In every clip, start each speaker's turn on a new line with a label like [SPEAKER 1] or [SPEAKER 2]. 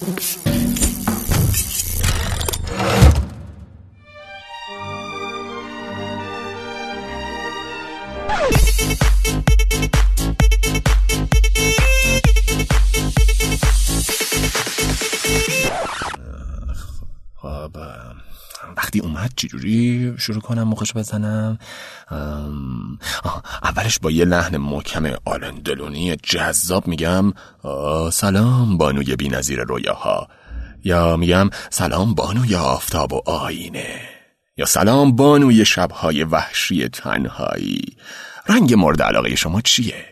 [SPEAKER 1] Thank you. شروع کنم مخش بزنم. اولش با یه لحن محکم آلندلونی جذاب میگم سلام بانوی بی نظیر رویاها. یا میگم سلام بانوی آفتاب و آینه. یا سلام بانوی شبهای وحشی تنهایی. رنگ مورد علاقه شما چیه؟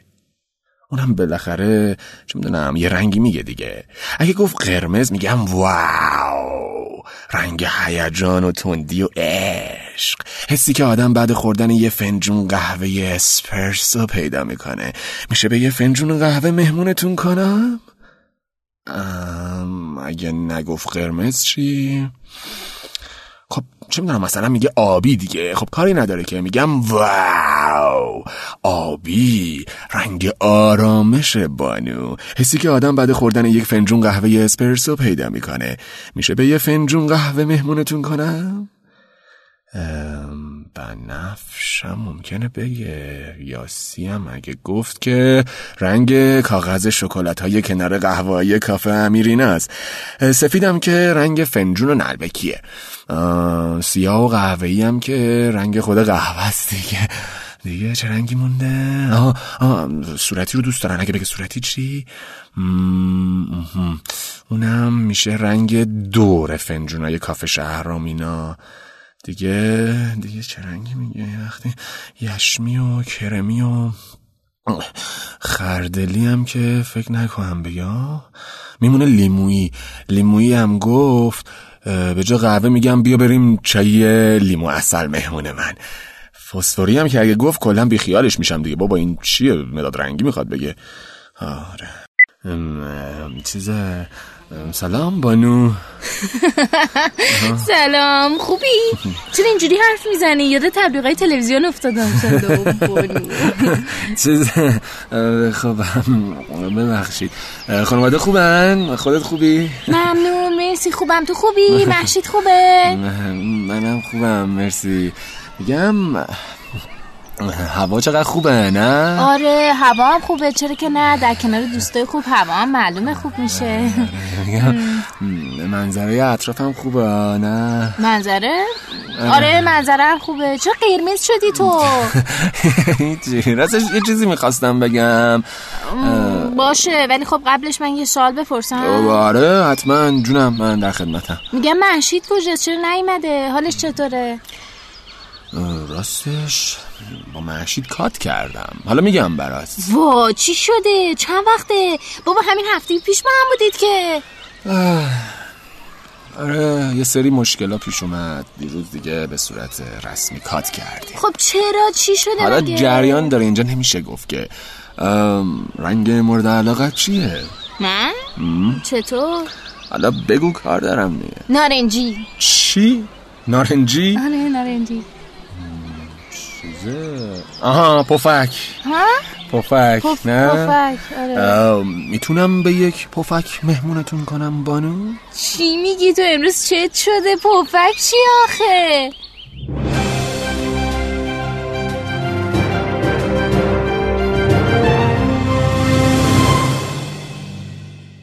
[SPEAKER 1] اونم بالاخره چه می‌دونم یه رنگی میگه دیگه. اگه گفت قرمز میگم واو. رنگ هیجان و تندی و عشق. حسی که آدم بعد خوردن یه فنجون قهوه اسپرسو پیدا می‌کنه. میشه به یه فنجون قهوه مهمونتون کنم؟ ام اگه نگفت قرمز چی؟ خب چه می‌دونم مثلا میگه آبی دیگه. خب کاری نداره که. میگم واو آبی رنگ آرامش بانو. حسی که آدم بعد خوردن یک فنجون قهوه اسپرسو پیدا می‌کنه. میشه به یه فنجون قهوه مهمونتون کنم؟ بنفشم ممکنه بگه. یاسی هم اگه گفت که رنگ کاغذ شکلات های کنار قهوه کافه امیرین است. سفیدم که رنگ فنجون و نلبکیه سیاه و قهوه‌ای هم که رنگ خود قهوه است دیگه. دیگه چه رنگی مونده؟ آه, آه صورتی رو دوست دارن. اگه بگه صورتی چی؟ اونم میشه رنگ دور فنجونای کافه شهرام اینا. دیگه دیگه چه رنگی میگه؟ وقتی یشمی و کرمی و خردلی هم که فکر نکنم بگم میمونه لیمویی لیمویی هم گفت به جا قهوه میگم بیا بریم چای لیمو اصل مهمون من. فسفوری هم که اگه گفت کلا بیخیالش میشم دیگه. بابا این چیه؟ مداد رنگی می‌خواد بگه. آره. چیزه. سلام بانو
[SPEAKER 2] سلام خوبی؟ چرا اینجوری حرف می‌زنی؟ یاد تبلیغای تلویزیون افتادم بانو
[SPEAKER 1] چیز خب ببخشید خانواده خوبن؟ خودت خوبی؟
[SPEAKER 2] ممنون مرسی خوبم تو خوبی؟ محشید خوبه؟
[SPEAKER 1] منم خوبم مرسی میگم هوا چقدر خوبه نه؟
[SPEAKER 2] آره هوا هم خوبه. چرا که نه؟ در کنار دوستای خوب هوا هم معلومه خوب میشه.
[SPEAKER 1] منظره اطراف هم خوبه نه؟
[SPEAKER 2] منظره؟ آره. منظره هم خوبه. چرا قرمز شدی تو؟
[SPEAKER 1] هیچی. راستش یه چیزی می‌خواستم بگم.
[SPEAKER 2] باشه. ولی خب قبلش من یه سوال بپرسم.
[SPEAKER 1] آره حتما. جونم من در خدمتم.
[SPEAKER 2] میگم محشید کجاست؟ چرا نیومده؟ حالش چطوره؟
[SPEAKER 1] راستش با محشید کات کردم. حالا میگم برات.
[SPEAKER 2] وا چی شده؟ چند وقته؟ بابا همین هفته پیش ما هم بودید که.
[SPEAKER 1] آره یه سری مشکلا پیش اومد. دیروز دیگه به صورت رسمی کات کردیم.
[SPEAKER 2] خب چرا؟ چی شده
[SPEAKER 1] حالا جریان داره اینجا نمیشه گفت که. رنگ مورد علاقت چیه؟
[SPEAKER 2] من؟ چطور؟
[SPEAKER 1] حالا بگو کار دارم دیگه.
[SPEAKER 2] نارنجی.
[SPEAKER 1] چی؟ نارنجی؟
[SPEAKER 2] آره نارنجی.
[SPEAKER 1] آها پفک
[SPEAKER 2] ها؟
[SPEAKER 1] پفک
[SPEAKER 2] پف...
[SPEAKER 1] نه؟
[SPEAKER 2] پفک آره
[SPEAKER 1] می‌تونم به یک پفک مهمونتون کنم بانو؟
[SPEAKER 2] چی میگی تو امروز چت شده پفک چی آخه؟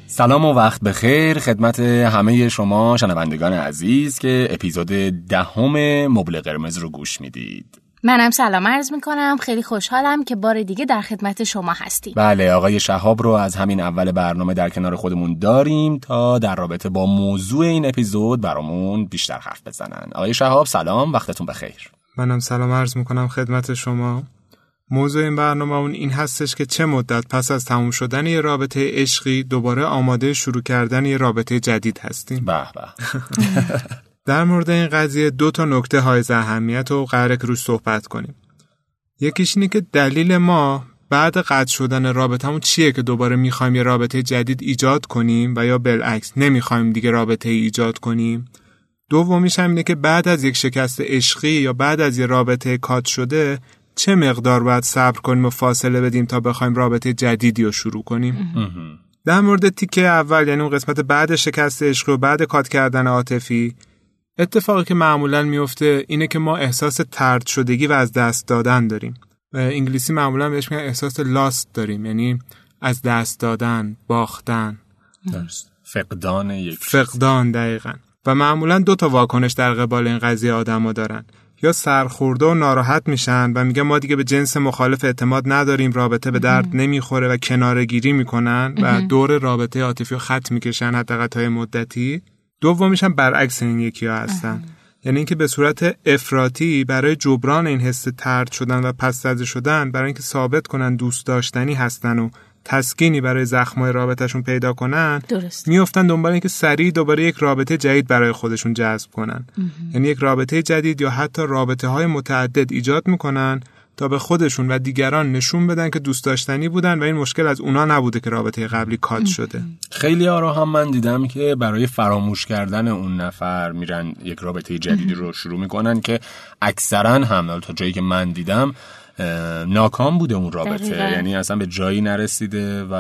[SPEAKER 1] سلام و وقت بخیر خدمت همه شما شنوندگان عزیز که اپیزود دهم مبل قرمز رو گوش می‌دید
[SPEAKER 2] منم سلام عرض می‌کنم. خیلی خوشحالم که بار دیگه در خدمت شما هستیم.
[SPEAKER 1] بله آقای شهاب رو از همین اول برنامه در کنار خودمون داریم تا در رابطه با موضوع این اپیزود برامون بیشتر حرف بزنن. آقای شهاب سلام. وقتتون بخیر.
[SPEAKER 3] منم سلام عرض می‌کنم خدمت شما. موضوع این برنامه اون این هستش که چه مدت پس از تموم شدن یه رابطه عشقی دوباره آماده شروع کردن یه رابطه جدید هستیم.
[SPEAKER 1] به به.
[SPEAKER 3] در مورد این قضیه دو تا نکته های اهمیت و قراره که روش صحبت کنیم. یکیش اینه که دلیل ما بعد قطع شدن رابطمون چیه که دوباره می‌خوایم یه رابطه جدید ایجاد کنیم و یا بالعکس نمی‌خوایم دیگه رابطه ایجاد کنیم. دومیش هم اینه که بعد از یک شکست عشقی یا بعد از یه رابطه کات شده چه مقدار باید صبر کنیم و فاصله بدیم تا بخوایم رابطه جدیدی رو شروع کنیم؟ در مورد تیکه اول یعنی اون قسمت بعد شکست عشقی و بعد کات کردن عاطفی اتفاقی که معمولا میفته اینه که ما احساس ترد شدگی و از دست دادن داریم. و انگلیسی معمولا بهش میگن احساس لاست داریم یعنی از دست دادن باختن.
[SPEAKER 1] درست. فقدان یک
[SPEAKER 3] فقدان دقیقا. و معمولا دو تا واکنش در قبال این قضیه آدما دارن. یا سرخورده و ناراحت میشن و میگن ما دیگه به جنس مخالف اعتماد نداریم رابطه به درد نمی‌خوره و کناره گیری می‌کنن و دور رابطه عاطفی رو خط می‌کشن حداقل تا مدتی. دومیش هم برعکس این یکی ها هستن. یعنی اینکه به صورت افراطی برای جبران این حس ترد شدن و پس زده شدن برای اینکه ثابت کنن دوست داشتنی هستن و تسکینی برای زخمای رابطهشون پیدا کنن
[SPEAKER 2] درست.
[SPEAKER 3] میافتن دنبال اینکه سریع دوباره یک رابطه جدید برای خودشون جذب کنن. یعنی یک رابطه جدید یا حتی رابطه های متعدد ایجاد می‌کنن تا به خودشون و دیگران نشون بدن که دوست داشتنی بودن و این مشکل از اونا نبوده که رابطه قبلی کات شده.
[SPEAKER 1] خیلی ها رو هم من دیدم که برای فراموش کردن اون نفر میرن یک رابطه جدیدی رو شروع می‌کنن که اکثرا هم تا جایی که من دیدم ناکام بوده اون رابطه.
[SPEAKER 2] دقیقاً.
[SPEAKER 1] یعنی اصلا به جایی نرسیده و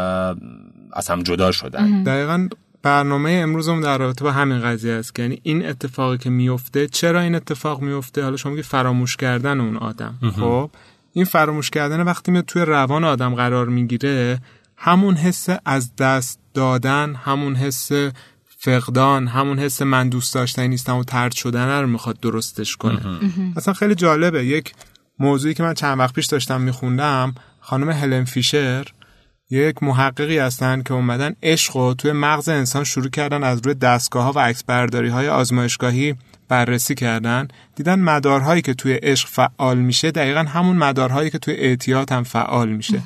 [SPEAKER 1] از هم جدا شدن.
[SPEAKER 3] دقیقا برنامه امروزمون در رابطه با همین قضیه است که یعنی این اتفاقی که میفته چرا این اتفاق میفته حالا شما میگی فراموش کردن اون آدم. خب؟ این فراموش کردن وقتی میاد توی روان آدم قرار می‌گیره همون حس از دست دادن همون حس فقدان همون حس من دوست داشتنی نیستم و ترد شدن رو می‌خواد درستش کنه. اصلا خیلی جالبه. یک موضوعی که من چند وقت پیش داشتم میخوندم خانم هلن فیشر یک محققی هستن که اومدن عشق رو توی مغز انسان شروع کردن از روی دستگاه ها و عکس برداری های آزمایشگاهی بررسی کردن دیدن مدارهایی که توی عشق فعال میشه دقیقا همون مدارهایی که توی اعتیاد هم فعال میشه.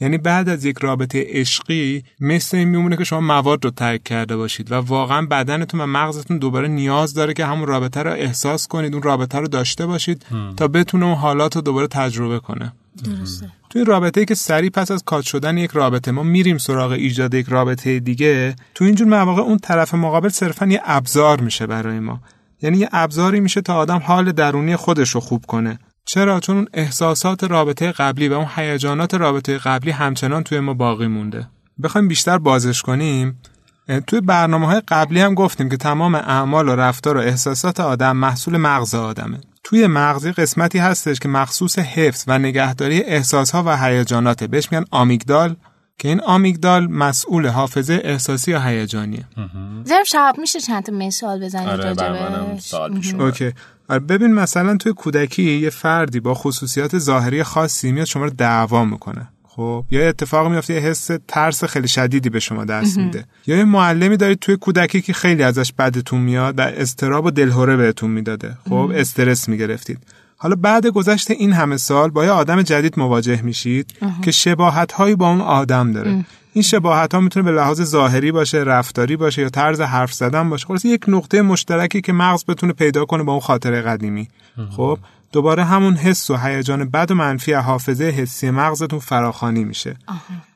[SPEAKER 3] یعنی بعد از یک رابطه عشقی مثل این میمونه که شما مواد رو ترک کرده باشید و واقعا بدنتون و مغزتون دوباره نیاز داره که همون رابطه رو احساس کنید اون رابطه رو داشته باشید تا بتونه اون حالات رو دوباره تجربه کنه.
[SPEAKER 2] درسته.
[SPEAKER 3] توی رابطه که سریع پس از کات شدن یک رابطه ما میریم سراغ ایجاد یک رابطه دیگه تو اینجور مواقع اون طرف مقابل صرفا یه ابزار میشه برای ما. یعنی یه ابزاری میشه تا آدم حال درونی خودش رو خوب کنه. چرا؟ چون اون احساسات رابطه قبلی و اون هیجانات رابطه قبلی همچنان توی ما باقی مونده. بخوایم بیشتر بازش کنیم. توی برنامه های قبلی هم گفتیم که تمام اعمال و رفتار و احساسات آدم محصول مغز آدمه. توی مغزی قسمتی هستش که مخصوص حفظ و نگهداری احساسها و هیجاناته. بهش میگن آمیگدال. که این آمیگدال مسئول حافظه احساسی یا هیجانیه.
[SPEAKER 2] زرم شب میشه چند تا مثال بزنید
[SPEAKER 1] آره.
[SPEAKER 3] اوکی. آره، ببین مثلا توی کودکی یه فردی با خصوصیات ظاهری خاصی میاد شما رو دعوا می‌کنه خب؟ یا یه اتفاق میفته یه حس ترس خیلی شدیدی به شما دست میده. یا یه معلمی دارید توی کودکی که خیلی ازش بدتون میاد و استراب و دلهوره بهتون می‌داده خب؟ استرس می‌گرفتید. حالا بعد گذشت این همه سال با یه آدم جدید مواجه میشید که شباهت هایی با اون آدم داره. این شباهت ها می‌تونه به لحاظ ظاهری باشه رفتاری باشه یا طرز حرف زدن باشه. خلاص یک نقطه مشترکی که مغز بتونه پیدا کنه با اون خاطره قدیمی. خب دوباره همون حس و هیجان بد و منفی حافظه حسی مغزتون فراخوانی میشه.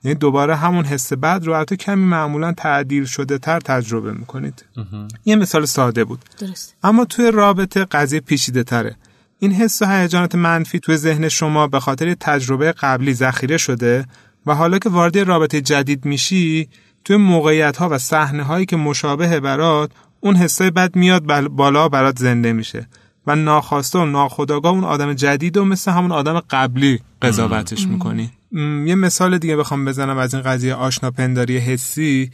[SPEAKER 3] یعنی دوباره همون حس بد رو البته کمی معمولا تعدیل شده تر تجربه می‌کنید. یه مثال ساده بود.
[SPEAKER 2] درست
[SPEAKER 3] اما توی رابطه قضیه پیچیده تره این حس و هیجانات منفی توی ذهن شما به خاطر تجربه قبلی ذخیره شده و حالا که وارد رابطه جدید میشی توی موقعیت ها و صحنه هایی که مشابه برات اون حسای بد میاد بالا برات زنده میشه و ناخواسته و ناخودآگاه اون آدم جدید و مثل همون آدم قبلی قضاوتش می‌کنی. یه مثال دیگه بخوام بزنم از این قضیه آشناپنداری حسی.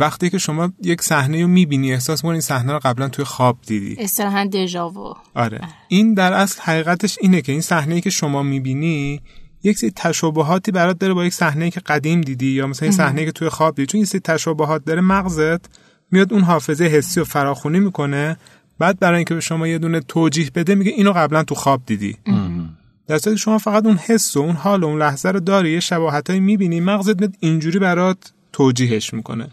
[SPEAKER 3] وقتی که شما یک صحنه رو می‌بینی احساس می‌کنی این صحنه رو قبلا توی خواب دیدی.
[SPEAKER 2] اصطلاحا دژاوو
[SPEAKER 3] آره. این در اصل حقیقتش اینه که این صحنه که شما می‌بینی یک سری تشابهاتی برات داره با یک صحنه که قدیم دیدی یا مثلا این صحنه که توی خواب دیدی. چون یه سری تشابهات داره مغزت میاد اون حافظه حسی رو فراخونی می‌کنه. بعد برای اینکه به شما یه دونه توجیه بده میگه اینو قبلا تو خواب دیدی. در شما فقط اون حس و اون حال و اون لحظه رو داری یه شباهتایی می‌بینی مغزت میاد اینجوری برات توجیهش می‌کنه.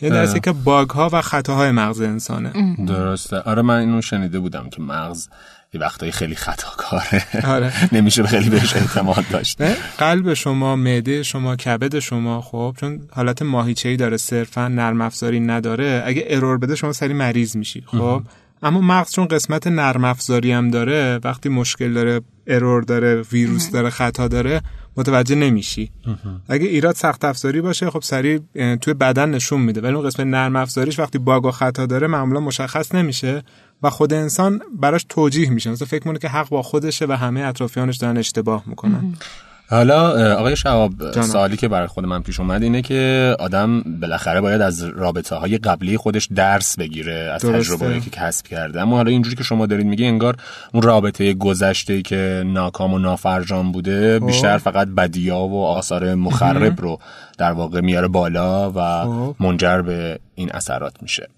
[SPEAKER 3] یعنی در اصل که باگ ها و خطاهای مغز انسانه.
[SPEAKER 1] درسته. آره من اینو شنیده بودم که مغز یه وقتایی خیلی خطاکاره.
[SPEAKER 3] آره.
[SPEAKER 1] نمیشه خیلی بهش اعتماد داشت.
[SPEAKER 3] قلب شما معده شما کبد شما خب چون حالت ماهیچه‌ای داره صرفا نرم افزاری نداره. اگه ارور بده شما سری مریض میشی خب. اما مغز چون قسمت نرم افزاری هم داره وقتی مشکل داره ارور داره ویروس داره خطا داره متوجه نمیشی. اگه ایراد سخت افزاری باشه خب سریع توی بدن نشون میده. ولی اون قسمت نرم افزاریش وقتی باگ و خطا داره معمولا مشخص نمیشه و خود انسان براش توجیه میشه. مثلا فکر مونه که حق با خودشه و همه اطرافیانش دارن اشتباه می‌کنن.
[SPEAKER 1] حالا آقای شهاب سوالی که برای خود من پیش اومد اینه که آدم بالاخره باید از رابطه های قبلی خودش درس بگیره از تجربه که کسب کرده. اما حالا اینجوری که شما دارید میگه انگار اون رابطه گذشته که ناکام و نافرجام بوده خب. بیشتر فقط بدیا و آثار مخرب رو در واقع میاره بالا و خب. منجر به این اثرات میشه.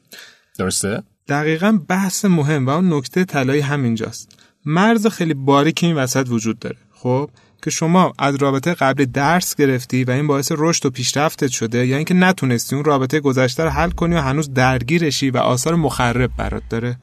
[SPEAKER 1] درسته؟
[SPEAKER 3] دقیقا بحث مهم و اون نکته طلایی همینجاست. مرز خیلی باریکی این وسط وجود داره. خب؟ که شما از رابطه قبلی درس گرفتی و این باعث رشد و پیشرفتت شده یا اینکه نتونستی اون رابطه گذشته رو حل کنی و هنوز درگیرشی و آثار مخرب برات داره؟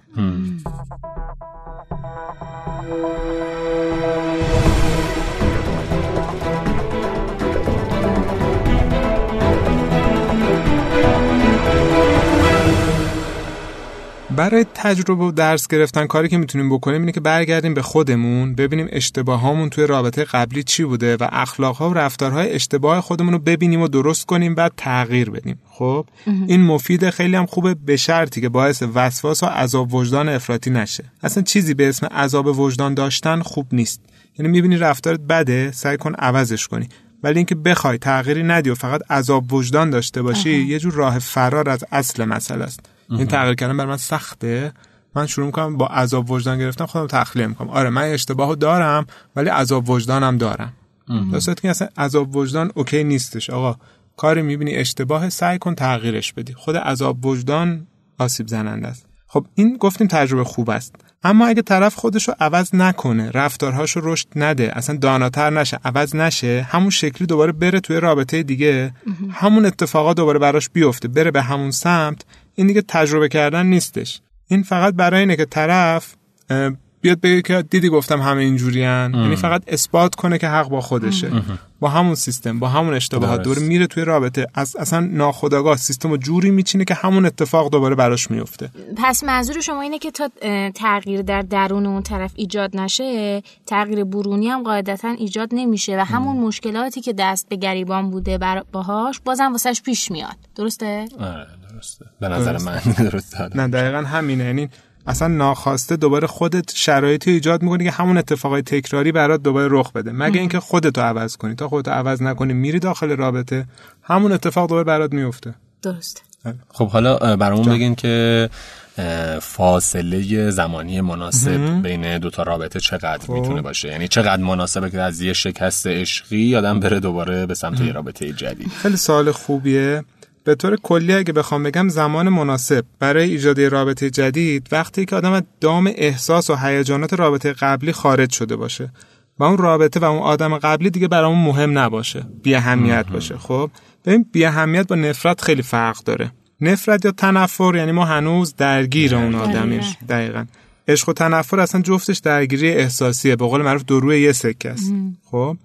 [SPEAKER 3] برای تجربه و درس گرفتن کاری که می‌تونیم بکنیم اینه که برگردیم به خودمون ببینیم اشتباهامون توی رابطه قبلی چی بوده و اخلاقها و رفتارهای اشتباه خودمون رو ببینیم و درست کنیم بعد تغییر بدیم. خب؟ این مفیده خیلی هم خوبه به شرطی که باعث وسواس و عذاب وجدان افراطی نشه. اصلا چیزی به اسم عذاب وجدان داشتن خوب نیست. یعنی می‌بینی رفتارت بده سعی کن عوضش کنی. ولی اینکه بخوای تغییری ندی و فقط عذاب وجدان داشته باشی یه جور راه فرار از اصل مسئله است. این تغییر کردن بر من سخته. من شروع می‌کنم با عذاب وجدان گرفتن خودم تخلیه می‌کنم. آره من اشتباهو دارم ولی عذاب وجدانم دارم. درسته که اصلا عذاب وجدان اوکی نیستش. آقا کاری می‌بینی اشتباه سعی کن تغییرش بدی. خود عذاب وجدان آسیب زننده است. خب این گفتیم تجربه خوب است. اما اگه طرف خودش رو عوض نکنه رفتارهاش رو رشد نده اصلا داناتر نشه عوض نشه همون شکلی دوباره بره توی رابطه دیگه همون اتفاقا دوباره براش بیفته بره به همون سمت این دیگه تجربه کردن نیستش. این فقط برای اینه که طرف بیاد بگه که دیدی گفتم همه اینجوریان یعنی فقط اثبات کنه که حق با خودشه. با همون سیستم با همون اشتباهات. دور میره توی رابطه. از اصلا ناخداگاه سیستم رو جوری میچینه که همون اتفاق دوباره براش میفته.
[SPEAKER 2] پس منظور شما اینه که تا تغییر در درون اون طرف ایجاد نشه تغییر برونی هم قاعدتا ایجاد نمیشه و همون مشکلاتی که دست به گریبان بوده باهاش بازم واسش پیش میاد. درسته؟
[SPEAKER 1] آره. درسته. به نظر من درسته
[SPEAKER 3] نه دقیقا همینه. یعنی اصلا ناخواسته دوباره خودت شرایطی ایجاد می‌کنی که همون اتفاقای تکراری برات دوباره رخ بده. مگه اینکه خودتو عوض کنی. تا خودتو عوض نکنی میری داخل رابطه همون اتفاق دوباره برات میفته
[SPEAKER 2] درست.
[SPEAKER 3] آره.
[SPEAKER 1] خب حالا برامون بگین که فاصله زمانی مناسب بین دوتا رابطه چقدر خب. می‌تونه باشه؟ یعنی چقدر مناسبه که از یه شکست عشقی آدم بره دوباره به سمت یه رابطه جدید؟
[SPEAKER 3] خیلی سال خوبیه. به طور کلی اگه بخوام بگم زمان مناسب. برای ایجاد رابطه جدید وقتی که آدم دام احساس و هیجانات رابطه قبلی خارج شده باشه. و اون رابطه و اون آدم قبلی دیگه برامون مهم نباشه. بی اهمیت باشه. خب؟ ببین بی اهمیت با نفرت خیلی فرق داره. نفرت یا تنفر یعنی ما هنوز درگیر اون آدمیم. دقیقا. عشق و تنفر اصلا جفتش درگیری احساسیه. به قول معروف دو روی یه سکه است. خب؟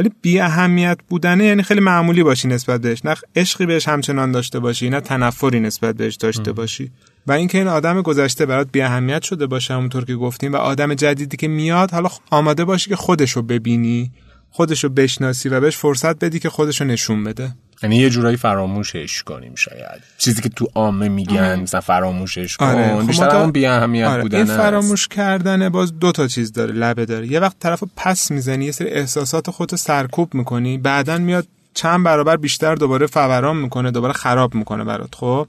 [SPEAKER 3] ولی بی اهمیت بودنه یعنی خیلی معمولی باشی نسبت بهش. نه عشقی بهش همچنان داشته باشی نه تنفری نسبت بهش داشته باشی. و اینکه این آدم گذشته برات بی اهمیت شده باشه همونطور که گفتیم و آدم جدیدی که میاد حالا آماده باشی که خودشو ببینی خودشو بشناسی و بهش فرصت بدی که خودشو نشون بده.
[SPEAKER 1] یعنی یه جورایی فراموشش کنیم شاید. چیزی که تو عامه میگن مثلا فراموشش کن. آره. خب بیشتر اون بی اهمیت آره. بودن
[SPEAKER 3] این فراموش کردن باز دو تا چیز داره لبه داره. یه وقت طرفو پس می‌زنی یه سری احساسات خودتو سرکوب می‌کنی بعدا میاد چند برابر بیشتر دوباره فوران می‌کنه دوباره خراب می‌کنه برات خب؟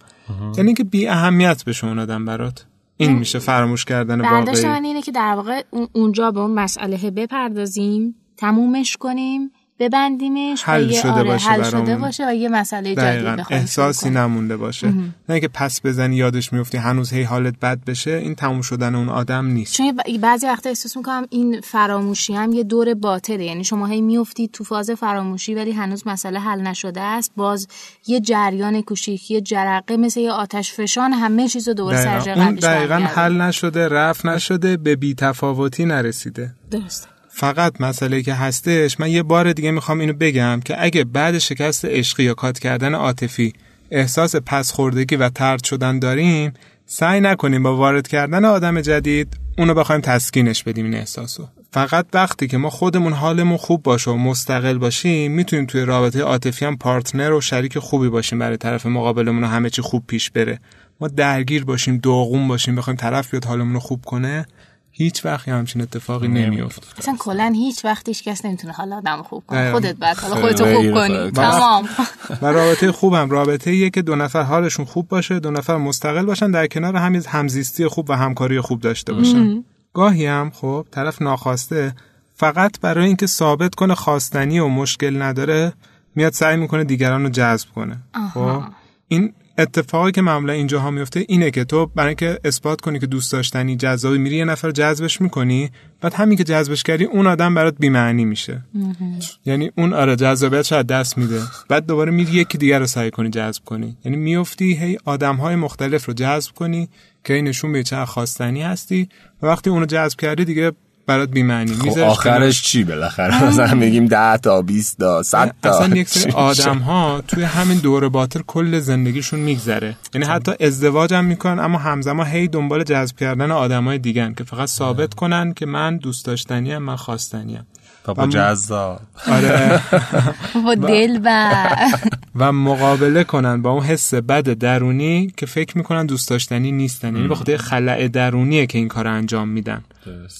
[SPEAKER 3] یعنی اینکه بی اهمیت بشه اون آدم برات. این میشه فراموش کردن واقعی.
[SPEAKER 2] اینه که در واقع اونجا به اون مسئله بپردازیم تمومش کنیم ببندیمش
[SPEAKER 3] حل شده آره باشه
[SPEAKER 2] حل شده باشه و یه مسئله جدید
[SPEAKER 3] احساسی نمونده باشه. نه که پس بزنی یادش میفتی هنوز هی حالت بد بشه این تموم شدن اون آدم نیست.
[SPEAKER 2] چون بعضی وقتا احساس می‌کنم این فراموشی هم یه دور باطله. یعنی شما هی میافتید تو فاز فراموشی ولی هنوز مسئله حل نشده است. باز یه جریان کوچیک یه جرقه مثل یه آتش فشان همه چیزو دوباره سر
[SPEAKER 3] دقیقاً حل نشده رفت نشده به بی‌تفاوتی نرسیده.
[SPEAKER 2] درست
[SPEAKER 3] فقط مسئله که هستش من یه بار دیگه می‌خوام اینو بگم که اگه بعد شکست عشقی یا کات کردن عاطفی احساس پسخوردگی و ترد شدن داریم سعی نکنیم با وارد کردن آدم جدید اونو بخوایم تسکینش بدیم این احساسو. فقط وقتی که ما خودمون حالمون خوب باشه و مستقل باشیم می‌تونیم توی رابطه عاطفی هم پارتنر و شریک خوبی باشیم برای طرف مقابلمون و همه چی خوب پیش بره. ما درگیر باشیم داغون باشیم بخوایم طرف بیاد حالمون رو خوب کنه. هیچ وقت همچین اتفاقی نمیفته
[SPEAKER 2] اصلا کلا هیچ وقت هیچ کس نمی‌تونه حالا آدم خوب کنه. خودت بعد حالا خودتو خوب کنی. تمام.
[SPEAKER 3] و رابطه خوبم. رابطه ایه که دو نفر حالشون خوب باشه دو نفر مستقل باشن در کنار همین همزیستی خوب و همکاری خوب داشته باشن. گاهی هم خب طرف ناخواسته فقط برای اینکه ثابت کنه خواستنی و مشکل نداره میاد سعی می‌کنه دیگران رو جذب کنه. خب؟ این اتفاقی که معمولا اینجاها میفته اینه که تو برای اینکه اثبات کنی که دوست داشتنی جذابی میری یه نفر جذبش می‌کنی بعد همین که جذبش کردی اون آدم برات بی‌معنی میشه. یعنی اون آره جذابیت شاید دست میده. بعد دوباره میری یکی دیگر رو سعی کنی جذب کنی. یعنی میفتی هی آدمهای مختلف رو جذب کنی که این نشون به چه خواستنی هستی و وقتی اونو جذب کردی دیگه برات بی‌معنی.
[SPEAKER 1] خب آخرش چی بالاخره؟ مثلا میگیم 10 تا 20 تا 100 تا.
[SPEAKER 3] اصلا یک سری آدم ها توی همین دور باطل کل زندگیشون میگذره. یعنی حتی ازدواج هم می‌کنن اما همزمان هی دنبال جذب کردن آدمای دیگن که فقط ثابت کنن که من دوست داشتنی من خواستنی ام
[SPEAKER 1] بابا جذاب.
[SPEAKER 3] آره.
[SPEAKER 2] با دل و
[SPEAKER 3] و مقابله کنن با اون حس بد درونی که فکر می‌کنن دوست داشتنی نیستن. یعنی به خاطر خلع درونیه که این کار انجام میدن.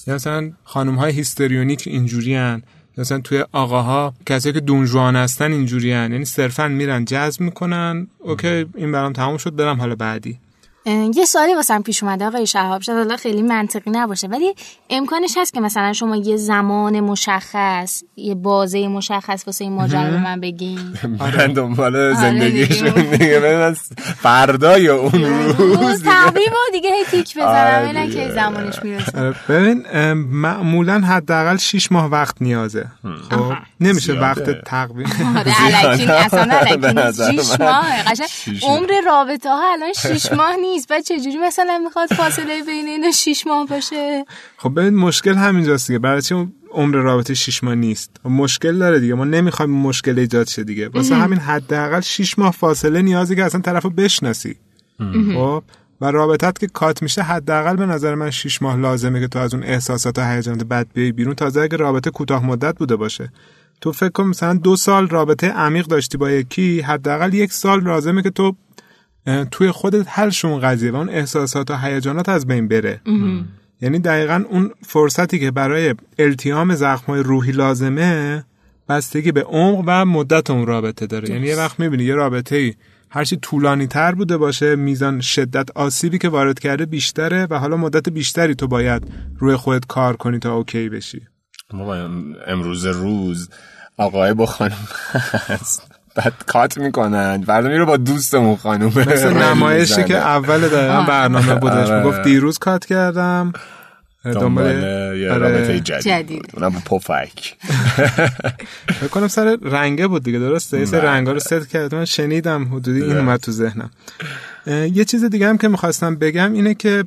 [SPEAKER 3] یا مثلا خانم های هیستریونیک اینجوری هن. مثلا توی آقاها کسایی که دون ژوان هستن اینجوری هن. یعنی صرفا میرن جذب می‌کنن. OK این برام تموم شد برم حالا بعدی.
[SPEAKER 2] یه سوالی واسم پیش اومده آقای شهاب. شاید حالا خیلی منطقی نباشه ولی امکانش هست که مثلا شما یه زمان مشخص یه بازه مشخص واسه این ماجرا به من بگین.
[SPEAKER 1] برن دنبال زندگیشون دیگه. برن فردا یا اون روز.
[SPEAKER 2] تقویم و دیگه هی تیک بزنم اینا که زمانش می‌رسه.
[SPEAKER 3] ببین معمولا حداقل 6 ماه وقت نیازه. خب نمیشه وقت تقویم.
[SPEAKER 2] آره الکی اصلا الکی 6 ماه قشنگ عمر رابطه ها الان 6 ماه نیست بعد چجوری مثلا می‌خواد فاصله بین اینا 6 ماه باشه؟
[SPEAKER 3] خب ببین مشکل همینجاست دیگه. برای چی عمر رابطه 6 ماه نیست؟ مشکل داره دیگه. ما نمی‌خوایم مشکل ایجاد شه دیگه. واسه همین حداقل 6 ماه فاصله نیازی که اصلا طرفو بشناسی. خب؟ و رابطت که کات میشه حداقل به نظر من 6 ماه لازمه که تو از اون احساسات و هیجانات بد بیای بیرون تازه اگه رابطه کوتاه مدت بوده باشه. تو فکر کن مثلا دو سال رابطه عمیق داشتی با یکی حداقل یک سال لازمه که تو توی خودت حل شون قضیه و اون احساسات و هیجانات از بین بره. یعنی دقیقا اون فرصتی که برای التیام زخمای روحی لازمه بستگی به عمق و مدت اون رابطه داره. یعنی یه وقت می‌بینی یه رابطه ای هرچی طولانی تر بوده باشه میزان شدت آسیبی که وارد کرده بیشتره و حالا مدت بیشتری تو باید روی خودت کار کنی تا اوکی بشی.
[SPEAKER 1] امروز روز آقای با خانم هست. بعد کات می‌کنن. فردا میره با دوستمون خانومه
[SPEAKER 3] مثل نمایشی که اول دقیقا برنامه بودش. می‌گفت دیروز کات کردم.
[SPEAKER 1] دنبال یه رابطه جدید اونم پفک.
[SPEAKER 3] بکنم سر رنگه بود دیگه درسته؟ یه سر رنگا رو ست کردم. من شنیدم حدودی این اومد تو ذهنم. یه چیز دیگه هم که می‌خواستم بگم اینه که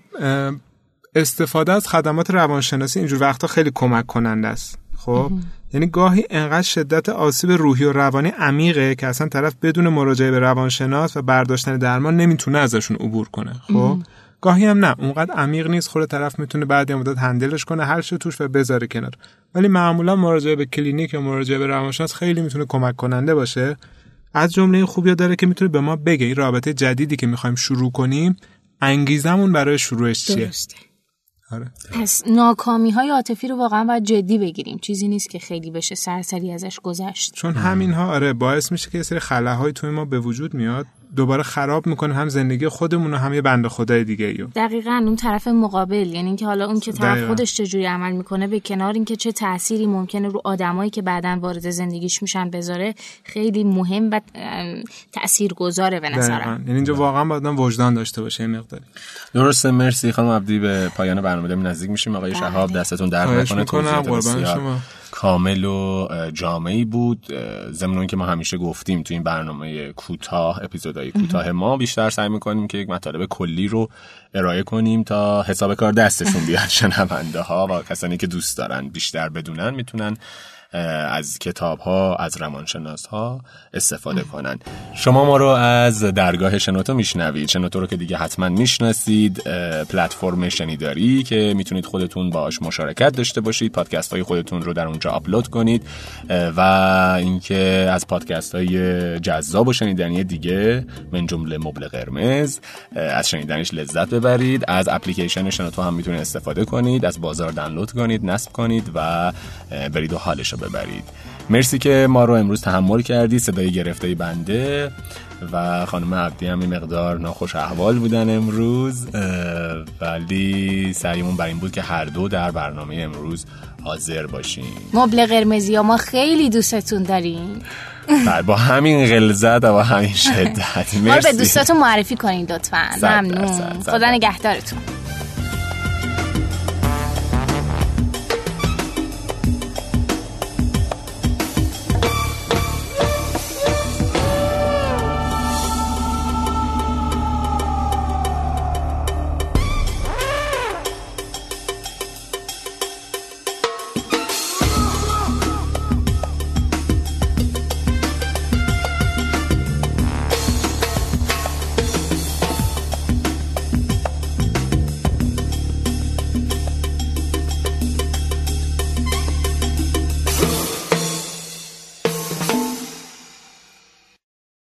[SPEAKER 3] استفاده از خدمات روانشناسی اینجور وقتا خیلی کمک کننده است. خب؟ یعنی گاهی انقدر شدت آسیب روحی و روانی عمیقه که اصلا طرف بدون مراجعه به روانشناس و برداشتن درمان نمی‌تونه ازشون عبور کنه. خب؟ گاهی هم نه. اونقدر عمیق نیست خود طرف می‌تونه بعد یه مدت هندلش کنه هر چه توش و بذاره کنار. ولی معمولا مراجعه به کلینیک یا مراجعه به روانشناس خیلی می‌تونه کمک کننده باشه. از جمله این خوبی داره که می‌تونه به ما بگه این رابطه جدیدی که می‌خوایم شروع کنیم انگیزمون برای شروعش چیه؟
[SPEAKER 2] درسته. آره. پس ناکامی های عاطفی رو واقعا باید جدی بگیریم. چیزی نیست که خیلی بشه سرسری ازش گذشت.
[SPEAKER 3] چون همین ها آره باعث میشه که یه سری خلاهای توی ما به وجود میاد. دوباره خراب می‌کنه هم زندگی خودمون و هم یه بنده خدای دیگه ایو
[SPEAKER 2] دقیقا اون طرف مقابل. یعنی اینکه حالا اون که طرف دقیقا. خودش چجوری عمل می‌کنه به کنار اینکه چه تأثیری ممکنه رو آدمایی که بعدا وارد زندگیش میشن بذاره خیلی مهم و تاثیرگذاره به نظرم.
[SPEAKER 3] یعنی اینجا واقعا باید وجدان داشته باشه این مقداری.
[SPEAKER 1] درسته مرسی خانم عبدی به پایان برنامه نزدیک میشیم. آقای شهاب دستتون درد نکنه.
[SPEAKER 3] قربان شما.
[SPEAKER 1] کامل و جامعی بود. ضمن که ما همیشه گفتیم تو این برنامه کوتاه اپیزودهای کوتاه ما بیشتر سعی می‌کنیم که یک مطالب کلی رو ارائه کنیم تا حساب کار دستشون بیاد. شنونده ها و کسانی که دوست دارن بیشتر بدونن می‌تونن از کتاب ها از روانشناس ها استفاده کنن شما ما رو از درگاه شنوتو میشنوید. شنوتو رو که دیگه حتما می‌شناسید. پلتفرم شنیداری که می‌تونید خودتون باش مشارکت داشته باشید. پادکست های خودتون رو در اونجا آپلود کنید. و اینکه از پادکست های جذاب و شنیدنی دیگه من جمله مبل قرمز از شنیدنش لذت ببرید. از اپلیکیشن شنوتو هم می‌تونید استفاده کنید. از بازار دانلود کنید نصب کنید و برید و حالش رو ببرید. مرسی که ما رو امروز تحمل کردی صدای گرفته بنده و خانم عبدی هم این مقدار ناخوش احوال بودن امروز ولی سعیمون بر این بود که هر دو در برنامه امروز حاضر باشیم.
[SPEAKER 2] مبل قرمزی ما خیلی دوستتون داریم.
[SPEAKER 1] بله، با همین غلظت و همین شدت.
[SPEAKER 2] ما رو به دوستاتون معرفی کنید لطفا. ممنون. خدا نگهدارتون.